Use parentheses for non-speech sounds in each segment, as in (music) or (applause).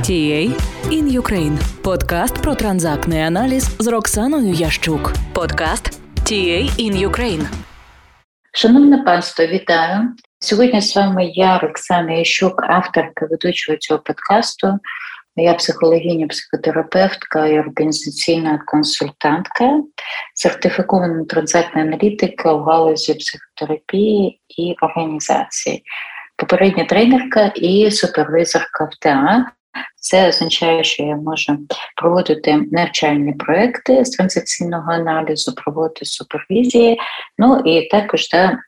TA in Ukraine. Подкаст про транзактний аналіз з Роксаною Ящук. Подкаст TA in Ukraine. Шановне панство, вітаю. Сьогодні з вами я, Роксана Ящук, авторка ведучого цього подкасту. Я психологиня, психотерапевтка і організаційна консультантка, сертифікована транзактна аналітика в галузі психотерапії і організації, попередня тренерка і супервизорка в ТА. Це означає, що я можу проводити навчальні проекти з транзакційного аналізу, проводити супервізії, ну і також да,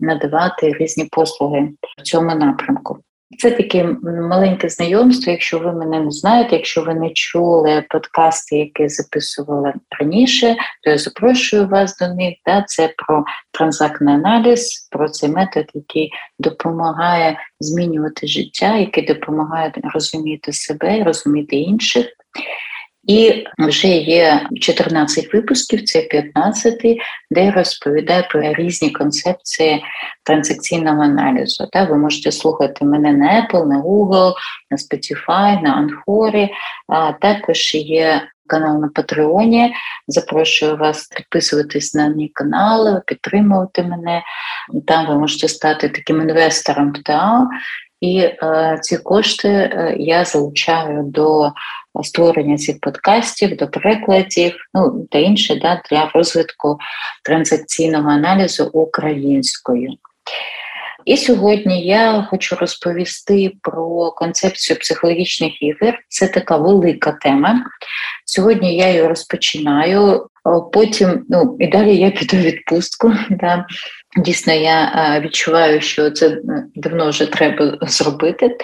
надавати різні послуги в цьому напрямку. Це таке маленьке знайомство. Якщо ви мене не знаєте, якщо ви не чули подкасти, які записувала раніше, то я запрошую вас до них. Да? Це про транзактний аналіз, про цей метод, який допомагає змінювати життя, який допомагає розуміти себе розуміти інших. І вже є 14 випусків, це 15, де я розповідаю про різні концепції транзакційного аналізу. Так, ви можете слухати мене на Apple, на Google, на Spotify, на Анхорі. А також є канал на Патреоні. Запрошую вас підписуватись на мій канал, підтримувати мене. Там ви можете стати таким інвестором в ТАО. І е, ці кошти е, я залучаю до створення цих подкастів, до перекладів, ну та інше да, для розвитку транзакційного аналізу українською. І сьогодні я хочу розповісти про концепцію психологічних ігор. Це така велика тема. Сьогодні я її розпочинаю, потім ну і далі я піду в відпустку. (laughs) Да. Дійсно, я відчуваю, що це давно вже треба зробити,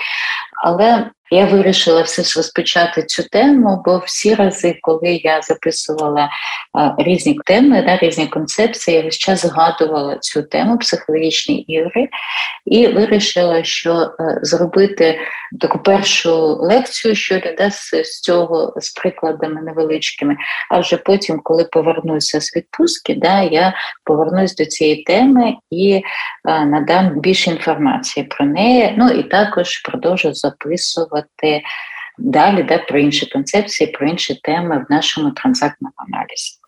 але я вирішила все ж розпочати цю тему, бо всі рази, коли я записувала а, різні теми, да, різні концепції, я весь час згадувала цю тему психологічні ігри, і вирішила, що е, зробити таку першу лекцію щодо да, з, цього з прикладами невеличкими. А вже потім, коли повернуся з відпустки, да, я повернусь до цієї теми і а, надам більше інформації про неї. Ну і також продовжу записувати згадувати далі, де про інші концепції, про інші теми в нашому транзактному аналізі.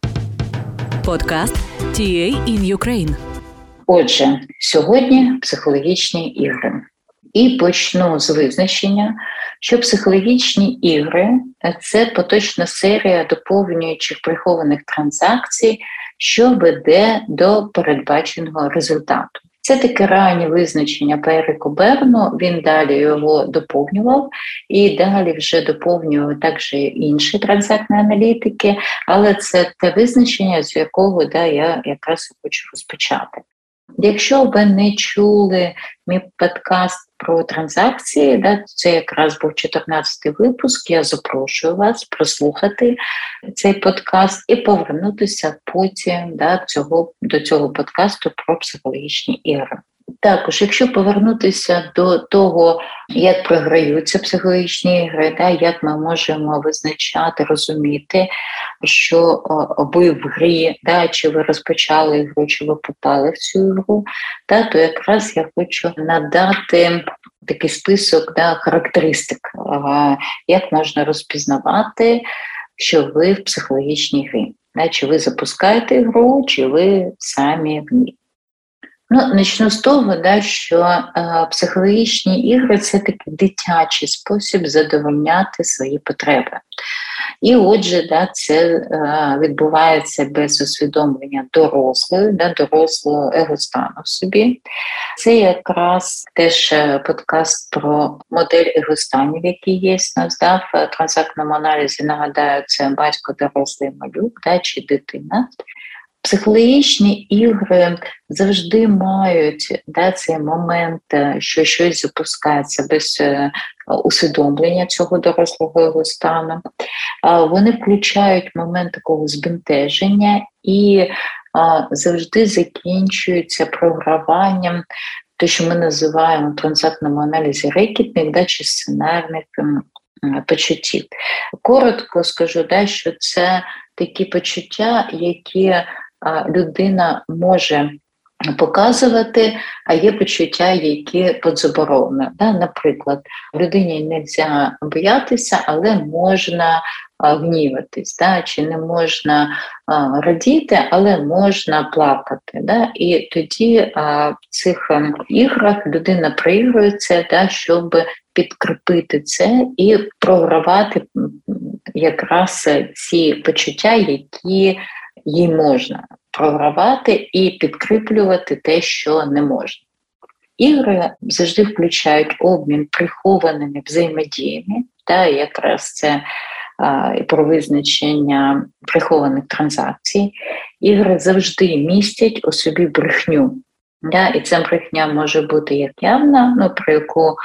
Подкаст TA in Ukraine. Отже, сьогодні психологічні ігри. І почну з визначення, що психологічні ігри це поточна серія доповнюючих прихованих транзакцій, що веде до передбаченого результату. Це таке раннє визначення Перику Берну, він далі його доповнював і далі вже доповнював також інші транзактні аналітики, але це те визначення, з якого да, я якраз хочу розпочати. Якщо ви не чули мій подкаст про транзакції, да, це якраз був 14-й випуск. Я запрошую вас прослухати цей подкаст і повернутися потім да, цього, до цього подкасту про психологічні ігри. Також, якщо повернутися до того, як програються психологічні ігри, да, як ми можемо визначати, розуміти, що ви в грі, да, чи ви розпочали ігру, чи ви попали в цю ігру, да, то якраз я хочу надати такий список да, характеристик, як можна розпізнавати, що ви в психологічній грі. Чи ви запускаєте гру, чи ви самі в ній. Ну, Начну з того, да, що е, психологічні ігри це такий дитячий спосіб задовольняти свої потреби. І отже, да, це е, відбувається без усвідомлення дорослої, да, дорослого егостану в собі. Це якраз теж е, подкаст про модель егостанів, який є нас да, в транзактному аналізі. Нагадаю, це батько дорослий малюк да, чи дитина. Психологічні ігри завжди мають да, цей момент, е, що щось запускається без е, усвідомлення цього дорослого його стану. Вони включають момент такого збентеження і завжди закінчуються програванням, те, що ми називаємо в транзактному аналізі рекітних да, чи сценарних почуттів. Коротко скажу, да, що це такі почуття, які людина може показувати, а є почуття, які подзаборонені. Да? Наприклад, людині не можна боятися, але можна гніватись, да? чи не можна радіти, але можна плакати. Да? І тоді в цих ем, іграх людина проігрується, да, щоб підкріпити це і програвати якраз ці почуття, які їй можна програвати і підкріплювати те, що не можна. Ігри завжди включають обмін прихованими взаємодіями, та якраз це а, про визначення прихованих транзакцій. Ігри завжди містять у собі брехню. Да, І ця брехня може бути як явна, ну, про яку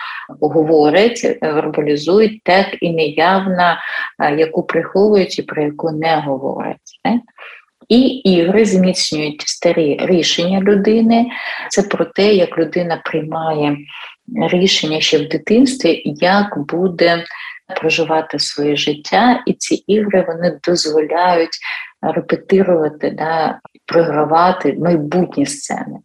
говорять, вербалізують, так і неявна, яку приховують і про яку не говорять. Не? І ігри зміцнюють старі рішення людини. Це про те, як людина приймає рішення ще в дитинстві, як буде проживати своє життя, і ці ігри вони дозволяють репетирувати, да, програвати майбутні сцени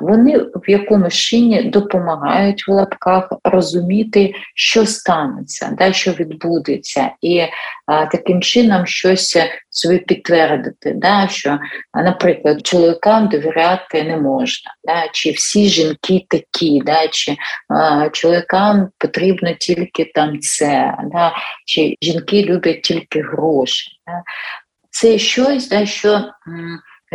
вони в якомусь чині допомагають в лапках розуміти, що станеться, да, що відбудеться, і а, таким чином щось собі підтвердити, да, що, наприклад, чоловікам довіряти не можна, да, чи всі жінки такі, да, чи а, чоловікам потрібно тільки там це, да, чи жінки люблять тільки гроші. Да. Це щось, да, що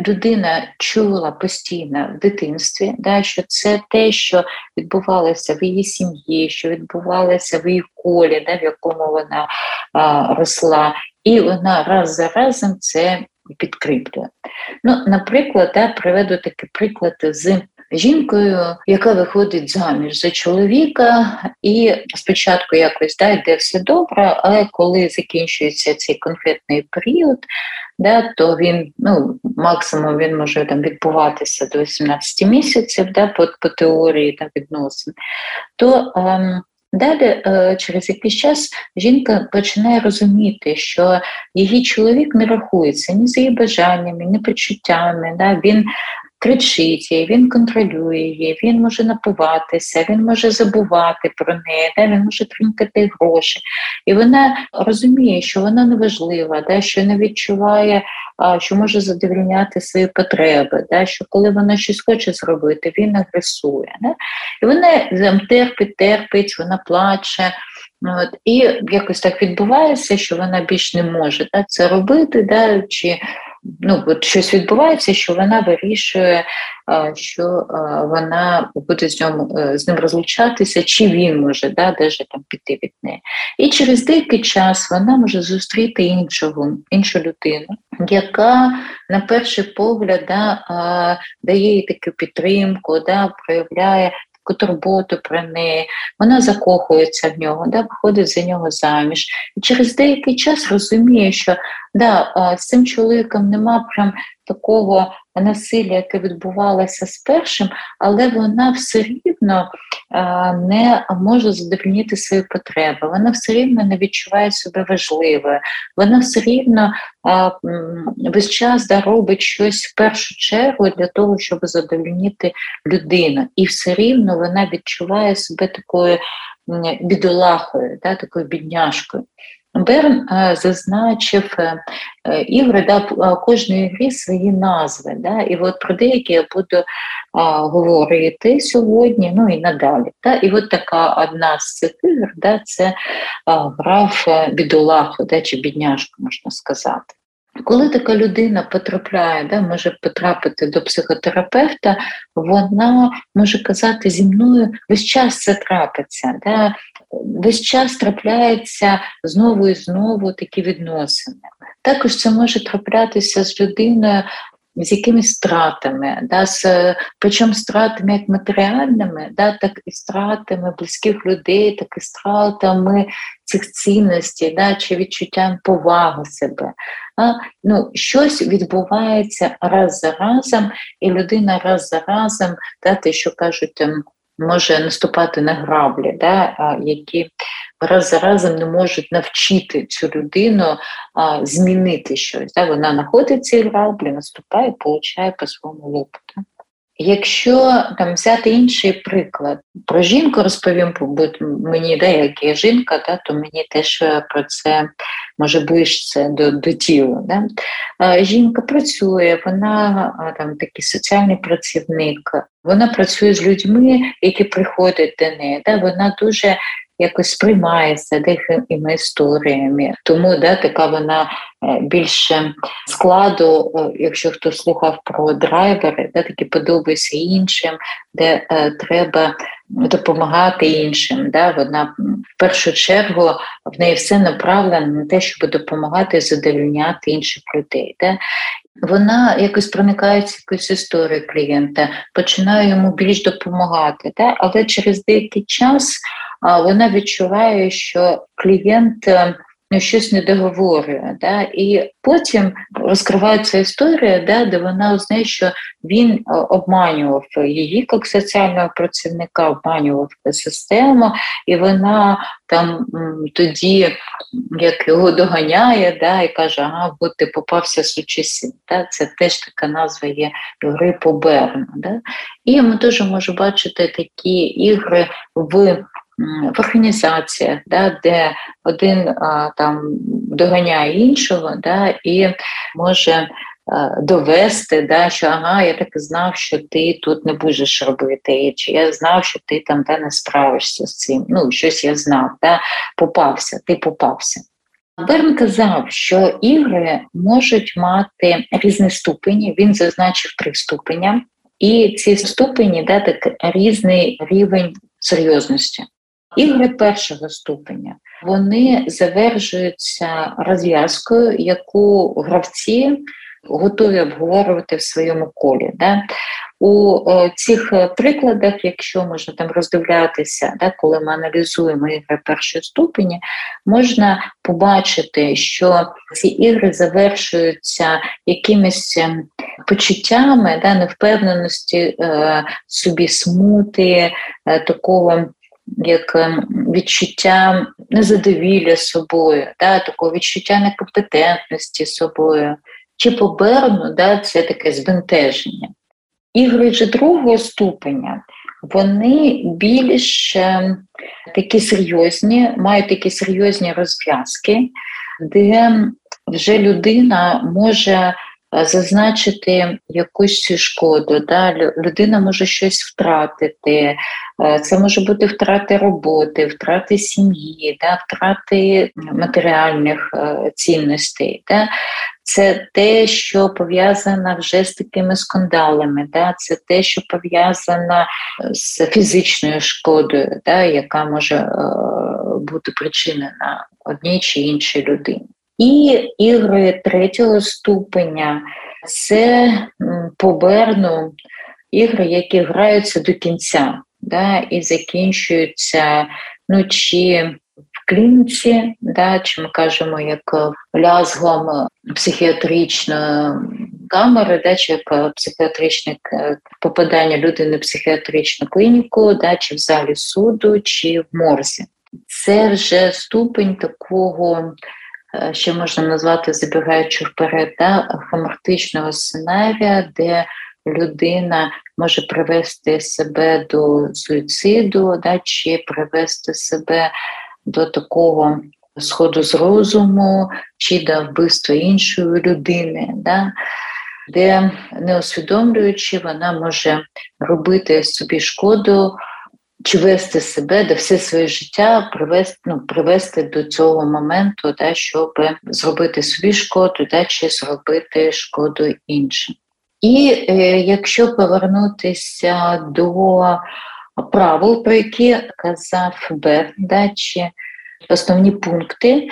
людина чула постійно в дитинстві, да, що це те, що відбувалося в її сім'ї, що відбувалося в її колі, да, в якому вона а, росла, і вона раз за разом це підкріплює. Ну, Наприклад, да, приведу такий приклад з жінкою, яка виходить заміж за чоловіка, і спочатку якось да, йде все добре, але коли закінчується цей конфетний період, да, то він ну, максимум він може там відбуватися до 18 місяців да, по, по теорії там, відносин, то ем, Далі, е, через якийсь час, жінка починає розуміти, що її чоловік не рахується ні з її бажаннями, ні почуттями. Да? Він кричить її, він контролює її, він може напиватися, він може забувати про неї, да, він може тринкати гроші. І вона розуміє, що вона неважлива, да, що не відчуває, що може задовільняти свої потреби, да, що коли вона щось хоче зробити, він агресує. Да. І вона терпить, терпить, вона плаче. От, І якось так відбувається, що вона більш не може да, це робити, да, чи ну, от щось відбувається, що вона вирішує, що вона буде з ним, е, з ним розлучатися, чи він може да, даже там піти від неї. І через деякий час вона може зустріти іншого, іншу людину, яка на перший погляд да, дає їй таку підтримку, да, проявляє турботу про неї, вона закохується в нього, да, виходить за нього заміж. І через деякий час розуміє, що да, з цим чоловіком нема прям такого насилля, яке відбувалося з першим, але вона все рівно не може задовольнити свої потреби, вона все рівно не відчуває себе важливою, вона все рівно весь час робить щось в першу чергу для того, щоб задовольнити людину. І все рівно вона відчуває себе такою бідолахою, да, такою бідняшкою. Берн е, зазначив е, е, ігри да, кожної гри свої назви. Да, І от про деякі я буду а, говорити сьогодні, ну і надалі. Да, І от така одна з цих ігор да, це а, гра бідолаху да, чи бідняшку, можна сказати. Коли така людина потрапляє, да, може потрапити до психотерапевта, вона може казати зі мною весь час це трапиться. Да, Весь час трапляється знову і знову такі відносини. Також це може траплятися з людиною, з якимись стратами, да, з, причому стратами як матеріальними, да, так і стратами близьких людей, так і стратами цих цінностей, да, чи відчуттям поваги себе. А, ну, Щось відбувається раз за разом, і людина раз за разом, да, те, що кажуть, ем, може наступати на граблі, да, які раз за разом не можуть навчити цю людину а, змінити щось. Да? Вона знаходить ці граблі, наступає, получає по своєму лопоту. Якщо там взяти інший приклад, про жінку розповім, бо мені де як жінка, да, то мені теж про це може ближче до до тіла. Да? Жінка працює, вона там такий соціальний працівник, вона працює з людьми, які приходять до неї. Да? Вона дуже якось сприймається деякими історіями. Тому да, така вона е, більше складу, якщо хто слухав про драйвери, да, такі подобається іншим, де е, треба допомагати іншим. Да, Вона в першу чергу в неї все направлено на те, щоб допомагати задовольняти інших людей. Да. Вона якось проникається якоюсь історією клієнта, починає йому більш допомагати, да? але через деякий час вона відчуває, що клієнт е, ну, щось не договорює. Да? І потім розкривається історія, да, де вона узнає, що він е, обманював її як соціального працівника, обманював систему, і вона там тоді як його доганяє, да, і каже, ага, от ти попався сучасі. Да? Це теж така назва є гри по Берну. Да? І ми дуже можемо бачити такі ігри в в організаціях, да, де один там доганяє іншого, да, і може довести, да, що ага, я так і знав, що ти тут не будеш робити, чи я знав, що ти там да, не справишся з цим. Ну, щось я знав, да, попався, ти попався. Берн казав, що ігри можуть мати різні ступені, він зазначив три ступеня, і ці ступені да, так різний рівень серйозності. Ігри першого ступеня вони завершуються розв'язкою, яку гравці готові обговорювати в своєму колі. Да? У о, цих прикладах, якщо можна там роздивлятися, да, коли ми аналізуємо ігри першої ступені, можна побачити, що ці ігри завершуються якимись ем, почуттями да, невпевненості е, собі смути, е, такого як ем, відчуття незадовілля собою, да, такого відчуття некомпетентності собою. Чи по Берну да, це таке збентеження. Ігри ж другого ступеня, вони більш ем, такі серйозні, мають такі серйозні розв'язки, де вже людина може зазначити якусь шкоду. Да? Людина може щось втратити, е, це може бути втрати роботи, втрати сім'ї, да? втрати матеріальних е, цінностей. Да? Це те, що пов'язано вже з такими скандалами, да? це те, що пов'язано з фізичною шкодою, да? яка може бути причинена одній чи іншій людині. І ігри третього ступеня це по ігри, які граються до кінця, да, і закінчуються ну, чи в клініці, да, чи ми кажемо, як лязгом психіатричної камери, да, чи як психіатричне попадання людини в психіатричну клініку, да, чи в залі суду, чи в морзі. Це вже ступень такого Е, що можна назвати забігаючи вперед, да, хамортичного сценарія, де людина може привести себе до суїциду, да, чи привести себе до такого сходу з розуму, чи до вбивства іншої людини. Да, де не усвідомлюючи, вона може робити собі шкоду чи вести себе, де все своє життя привести ну, привести до цього моменту, да, щоб зробити собі шкоду, да, чи зробити шкоду іншим. І е, якщо повернутися до правил, про які казав Берн, да, чи основні пункти,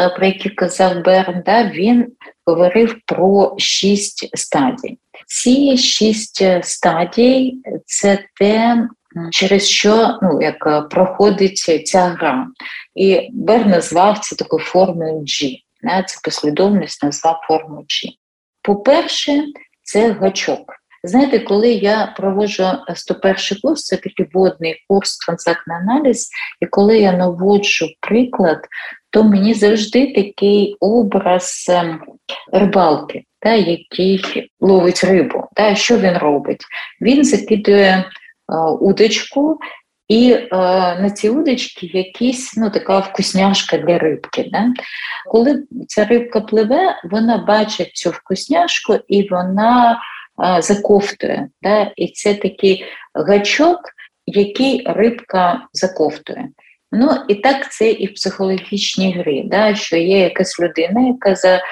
е, про які казав Берн, да, він говорив про шість стадій. Ці шість стадій це те, через що ну, як е, проходить ця гра. І Бер назвав це такою формою G. Це послідовність назвав форму G. По-перше, це гачок. Знаєте, коли я проводжу 101 курс, це такий водний курс транзактний аналіз, і коли я наводжу приклад, то мені завжди такий образ ем, рибалки, та, який ловить рибу. Да? Що він робить? Він закидує удочку. І е, на ці удочки якісь ну, така вкусняшка для рибки. Да? Коли ця рибка пливе, вона бачить цю вкусняшку і вона е, заковтує. Да? І це такий гачок, який рибка заковтує. Ну і так це і в психологічній грі, да? що є якась людина, яка за,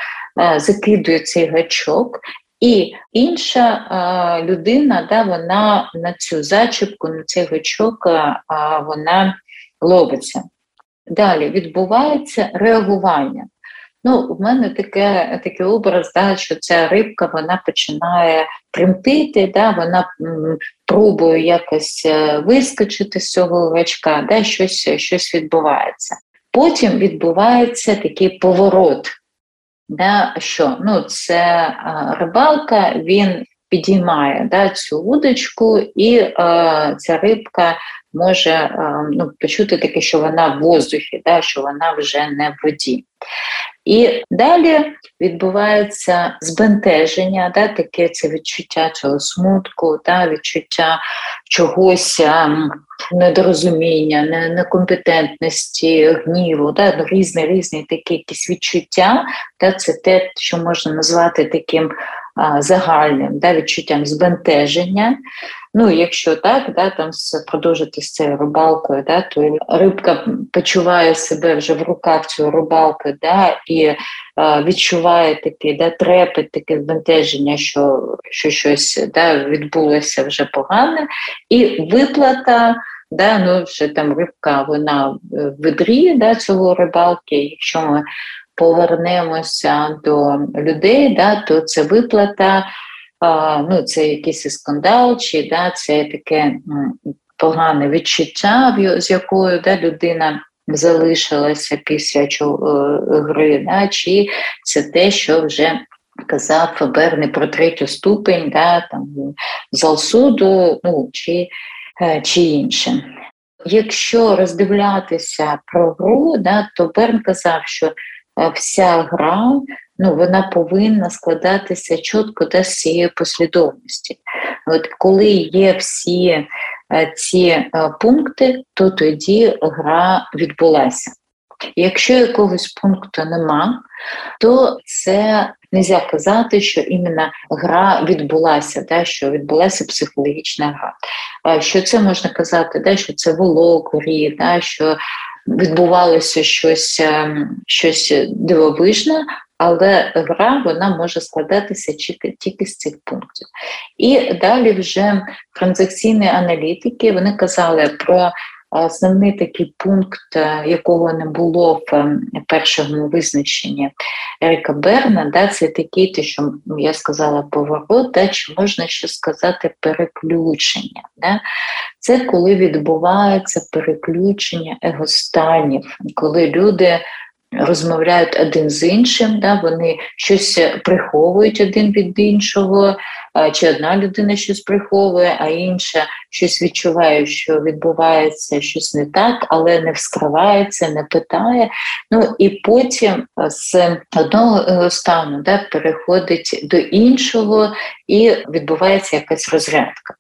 е, закидує цей гачок, і інша а, людина, да, вона на цю зачіпку, на цей гачок, а, вона ловиться. Далі відбувається реагування. Ну, В мене таке, такий образ, да, що ця рибка вона починає тремтити, да, вона м, пробує якось е, вискочити з цього гачка, да, щось, щось відбувається. Потім відбувається такий поворот. Да, що ну, це рибалка, він підіймає да, цю удочку, і а, ця рибка може а, ну, почути таке, що вона в воздухі, да, що вона вже не в воді. І далі відбувається збентеження, да, таке це відчуття цього смутку, да, відчуття чогось недорозуміння, некомпетентності, гніву, да, ну, різні різні такі якісь відчуття. Да, Це те, що можна назвати таким загальним да, відчуттям збентеження. Ну, якщо так, да, там продовжити з цією рибалкою, да, то рибка почуває себе вже в руках цього рибалки, да, і а, відчуває таке да, трепет, таке збентеження, що що щось да, відбулося вже погане, і виплата. Да, ну вже там рибка, вона в ведрі да, цього рибалки. Якщо ми повернемося до людей, да, то це виплата ну, це якийсь скандал, чи да, це таке погане відчуття, з якою да, людина залишилася після гри, да, чи це те, що вже казав Фаберний про третю ступень, да, там, зал суду, ну, чи, е, чи інше. Якщо роздивлятися про гру, да, то Берн казав, що е, вся гра ну, вона повинна складатися чітко да, з цієї послідовності. От Коли є всі е, ці е, пункти, то тоді гра відбулася. Якщо якогось пункту нема, то це не можна казати, що іменно гра відбулася, да, що відбулася психологічна гра. Е, що це можна казати, да, що це волок грі, да, що відбувалося щось, ем, щось дивовижне, але гра вона може складатися тільки з цих пунктів. І далі вже транзакційні аналітики вони казали про основний такий пункт, е, якого не було в ем, першому визначенні Ерика Берна, да, це такий, те, що я сказала, поворот, да, чи можна ще сказати переключення. Да? Це коли відбувається переключення егостанів, коли люди розмовляють один з іншим, да, вони щось приховують один від іншого, чи одна людина щось приховує, а інша щось відчуває, що відбувається щось не так, але не вскривається, не питає. Ну і потім з одного стану да, переходить до іншого і відбувається якась розрядка.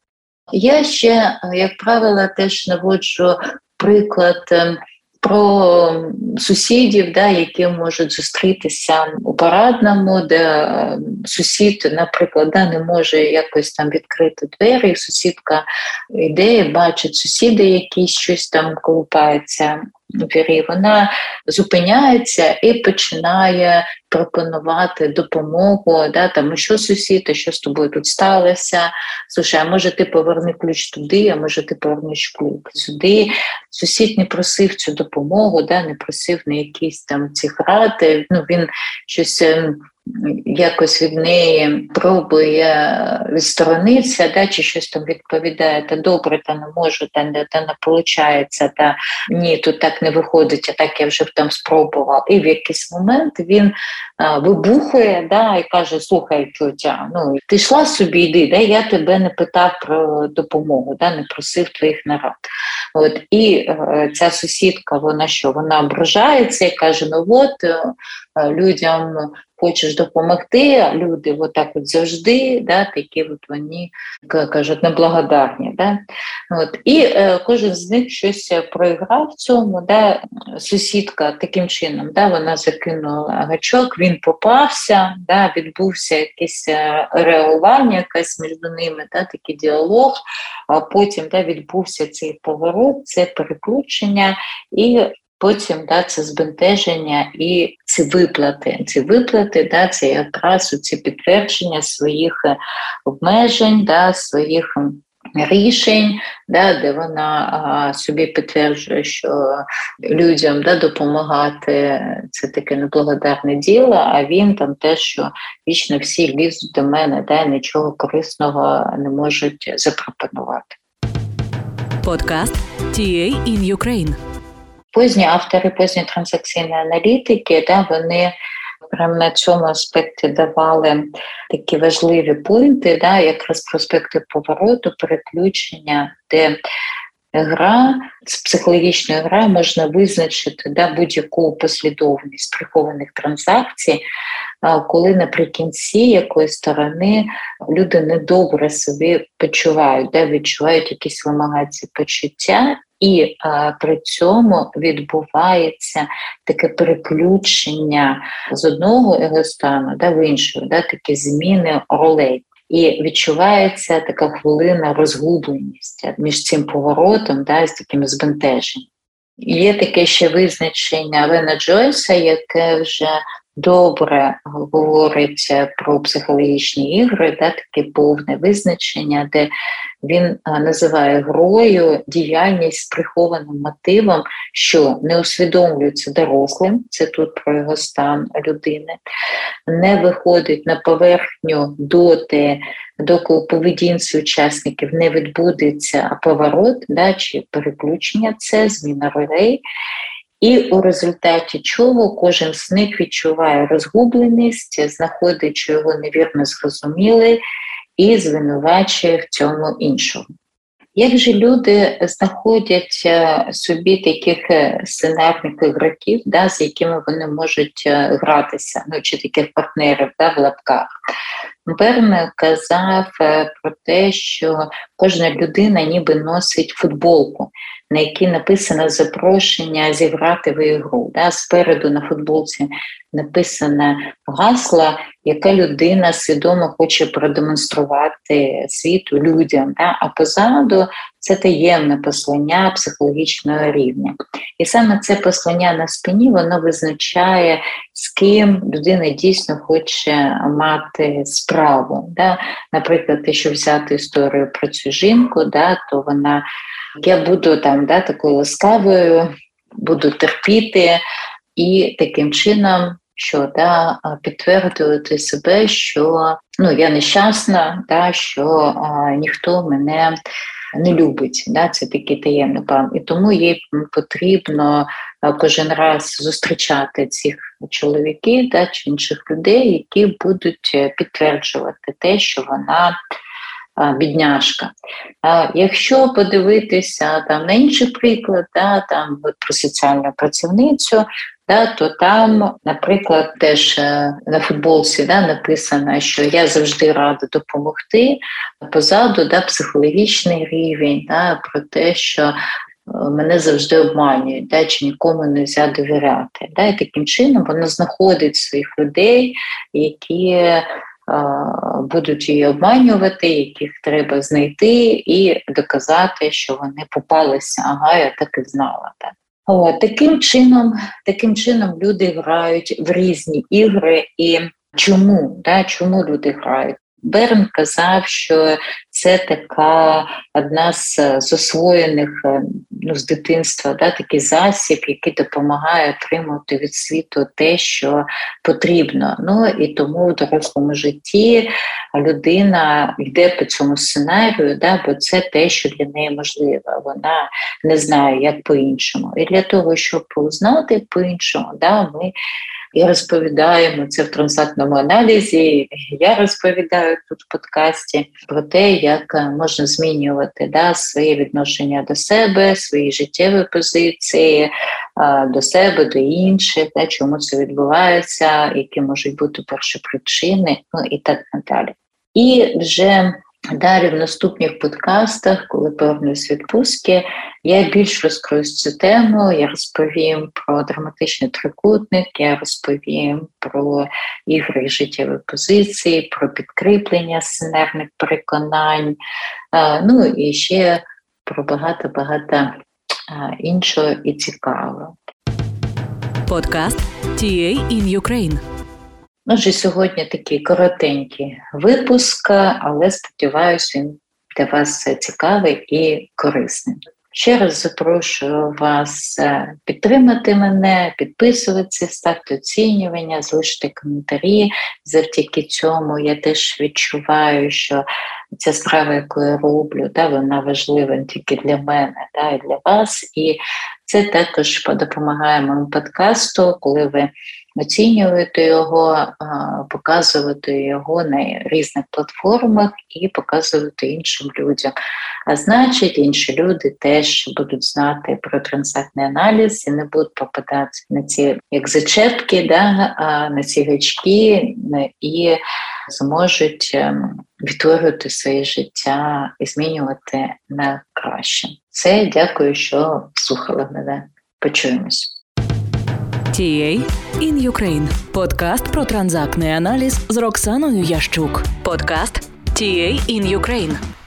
Я ще, як правило, теж наводжу приклад ем, про сусідів, да, які можуть зустрітися у парадному, де е, сусід, наприклад, да, не може якось там відкрити двері, сусідка йде, бачить сусіди, які щось там колупаються вірі, вона зупиняється і починає пропонувати допомогу, да, там, що сусід, що з тобою тут сталося. Слушай, а може ти поверни ключ туди, а може ти повернеш ключ сюди. Сусід не просив цю допомогу, да, не просив на якісь там ці грати. Ну, Він щось ем, якось від неї пробує відсторонитися, да, чи щось там відповідає, та добре, та не можу, та не та не виходить, та ні, тут так не виходить, а так я вже там спробував. І в якийсь момент він вибухує да, і каже: Слухай, тютя, ну ти йшла собі, йди, да, я тебе не питав про допомогу, да, не просив твоїх нарад. От, І е, ця сусідка, вона що? Вона ображається і каже: ну от е, людям хочеш допомогти, а люди отак от завжди, да, такі от вони кажуть, неблагодарні. Да? От. І е, кожен з них щось проіграв в цьому. Да? Сусідка таким чином да, вона закинула гачок, він попався, да, відбувся якесь е, реагування, якесь між ними, да, такий діалог, а потім да, відбувся цей поворот, це переключення. і Потім да, це збентеження і ці виплати. Ці виплати, да, це якраз ці підтвердження своїх е, обмежень, да, своїх рішень, да, де вона а, собі підтверджує, що людям да, допомагати це таке неблагодарне діло, а він там те, що вічно всі лізуть до мене, да, нічого корисного не можуть запропонувати. Подкаст TA in Ukraine Позні автори, позні транзакційні аналітики, да, вони прямо на цьому аспекті давали такі важливі пункти, да, якраз проспекти повороту, переключення, де гра з психологічної гра можна визначити да, будь-яку послідовність прихованих транзакцій, коли наприкінці якоїсь сторони люди недобре собі почувають, да, відчувають якісь вимагації почуття. І а, при цьому відбувається таке переключення з одного егостану да, в іншого, да, такі зміни ролей. І відчувається така хвилина розгубленість між цим поворотом да, з таким збентеженням. Є таке ще визначення Лена Джойса, яке вже добре говорить про психологічні ігри, да, таке повне визначення, де він називає грою діяльність з прихованим мотивом, що не усвідомлюється дорослим, це тут про його стан людини, не виходить на поверхню доти, доки у поведінці учасників не відбудеться поворот, да, чи переключення, це зміна ролей. І у результаті чого кожен з них відчуває розгубленість, знаходить, що його невірно зрозуміли, і звинувачує в цьому іншого. Як же люди знаходять е, собі таких е, сценарних ігроків, да, з якими вони можуть е, гратися, ну чи таких партнерів да, в лапках? Берн казав про те, що кожна людина ніби носить футболку, на якій написано запрошення зіграти в ігру. Да? Спереду на футболці написане гасло, яке людина свідомо хоче продемонструвати світу людям. Да? А позаду це таємне послання психологічного рівня. І саме це послання на спині воно визначає, з ким людина дійсно хоче мати справу. Да? Наприклад, якщо взяти історію про цю жінку, да, то вона я буду там да, такою ласкавою, буду терпіти і таким чином. Що да, підтвердити себе, що ну я нещасна, да, що а, ніхто мене не любить. Да, Це такий таємний план. І тому їй потрібно кожен раз зустрічати цих чоловіків да, чи інших людей, які будуть е, підтверджувати те, що вона бідняшка. Якщо подивитися там на інший приклад, да, там про соціальну працівницю, да, то там, наприклад, теж е, на футболці да, написано, що я завжди рада допомогти. Позаду да, психологічний рівень, да, про те, що е, мене завжди обманюють, да, чи нікому не можна довіряти. Да, І таким чином вона знаходить своїх людей, які будуть її обманювати, яких треба знайти і доказати, що вони попалися. Ага, я так і знала. Так. О, таким чином, таким чином люди грають в різні ігри і. Чому да, чому люди грають? Берн казав, що це така одна з, з освоєних е, ну, з дитинства, да, такий засіб, який допомагає отримати від світу те, що потрібно. Ну і тому в дорослому житті людина йде по цьому сценарію, да, бо це те, що для неї можливо. Вона не знає, як по-іншому. І для того, щоб узнати по-іншому, да, ми і розповідаємо це в трансактному аналізі. Я розповідаю тут в подкасті про те, як можна змінювати да, свої відношення до себе, свої життєві позиції до себе, до інших, да, чому це відбувається, які можуть бути перші причини, ну і так надалі. І вже Далі в наступних подкастах, коли повернусь відпустки, я більш розкрию цю тему. Я розповім про драматичний трикутник, я розповім про ігри життєвої позиції, про підкріплення сценарних переконань, ну і ще про багато-багато іншого і цікавого. Подкаст TA in Ukraine. Отже, сьогодні такий коротенький випуск, але сподіваюся, він для вас цікавий і корисний. Ще раз запрошую вас е, підтримати мене, підписуватися, ставте оцінювання, залишити коментарі. Завдяки цьому я теж відчуваю, що ця справа, яку я роблю, да, вона важлива не тільки для мене, да, і для вас. І це також допомагає моєму подкасту, коли ви оцінювати його, показувати його на різних платформах і показувати іншим людям. А значить, інші люди теж будуть знати про трансактний аналіз і не будуть попадати на ці як зачепки, да, на ці гачки і зможуть ем, відтворювати своє життя і змінювати на краще. Це дякую, що слухали мене. Почуємось. TA in Ukraine. Подкаст про транзактний аналіз з Роксаною Ящук. Подкаст TA in Ukraine.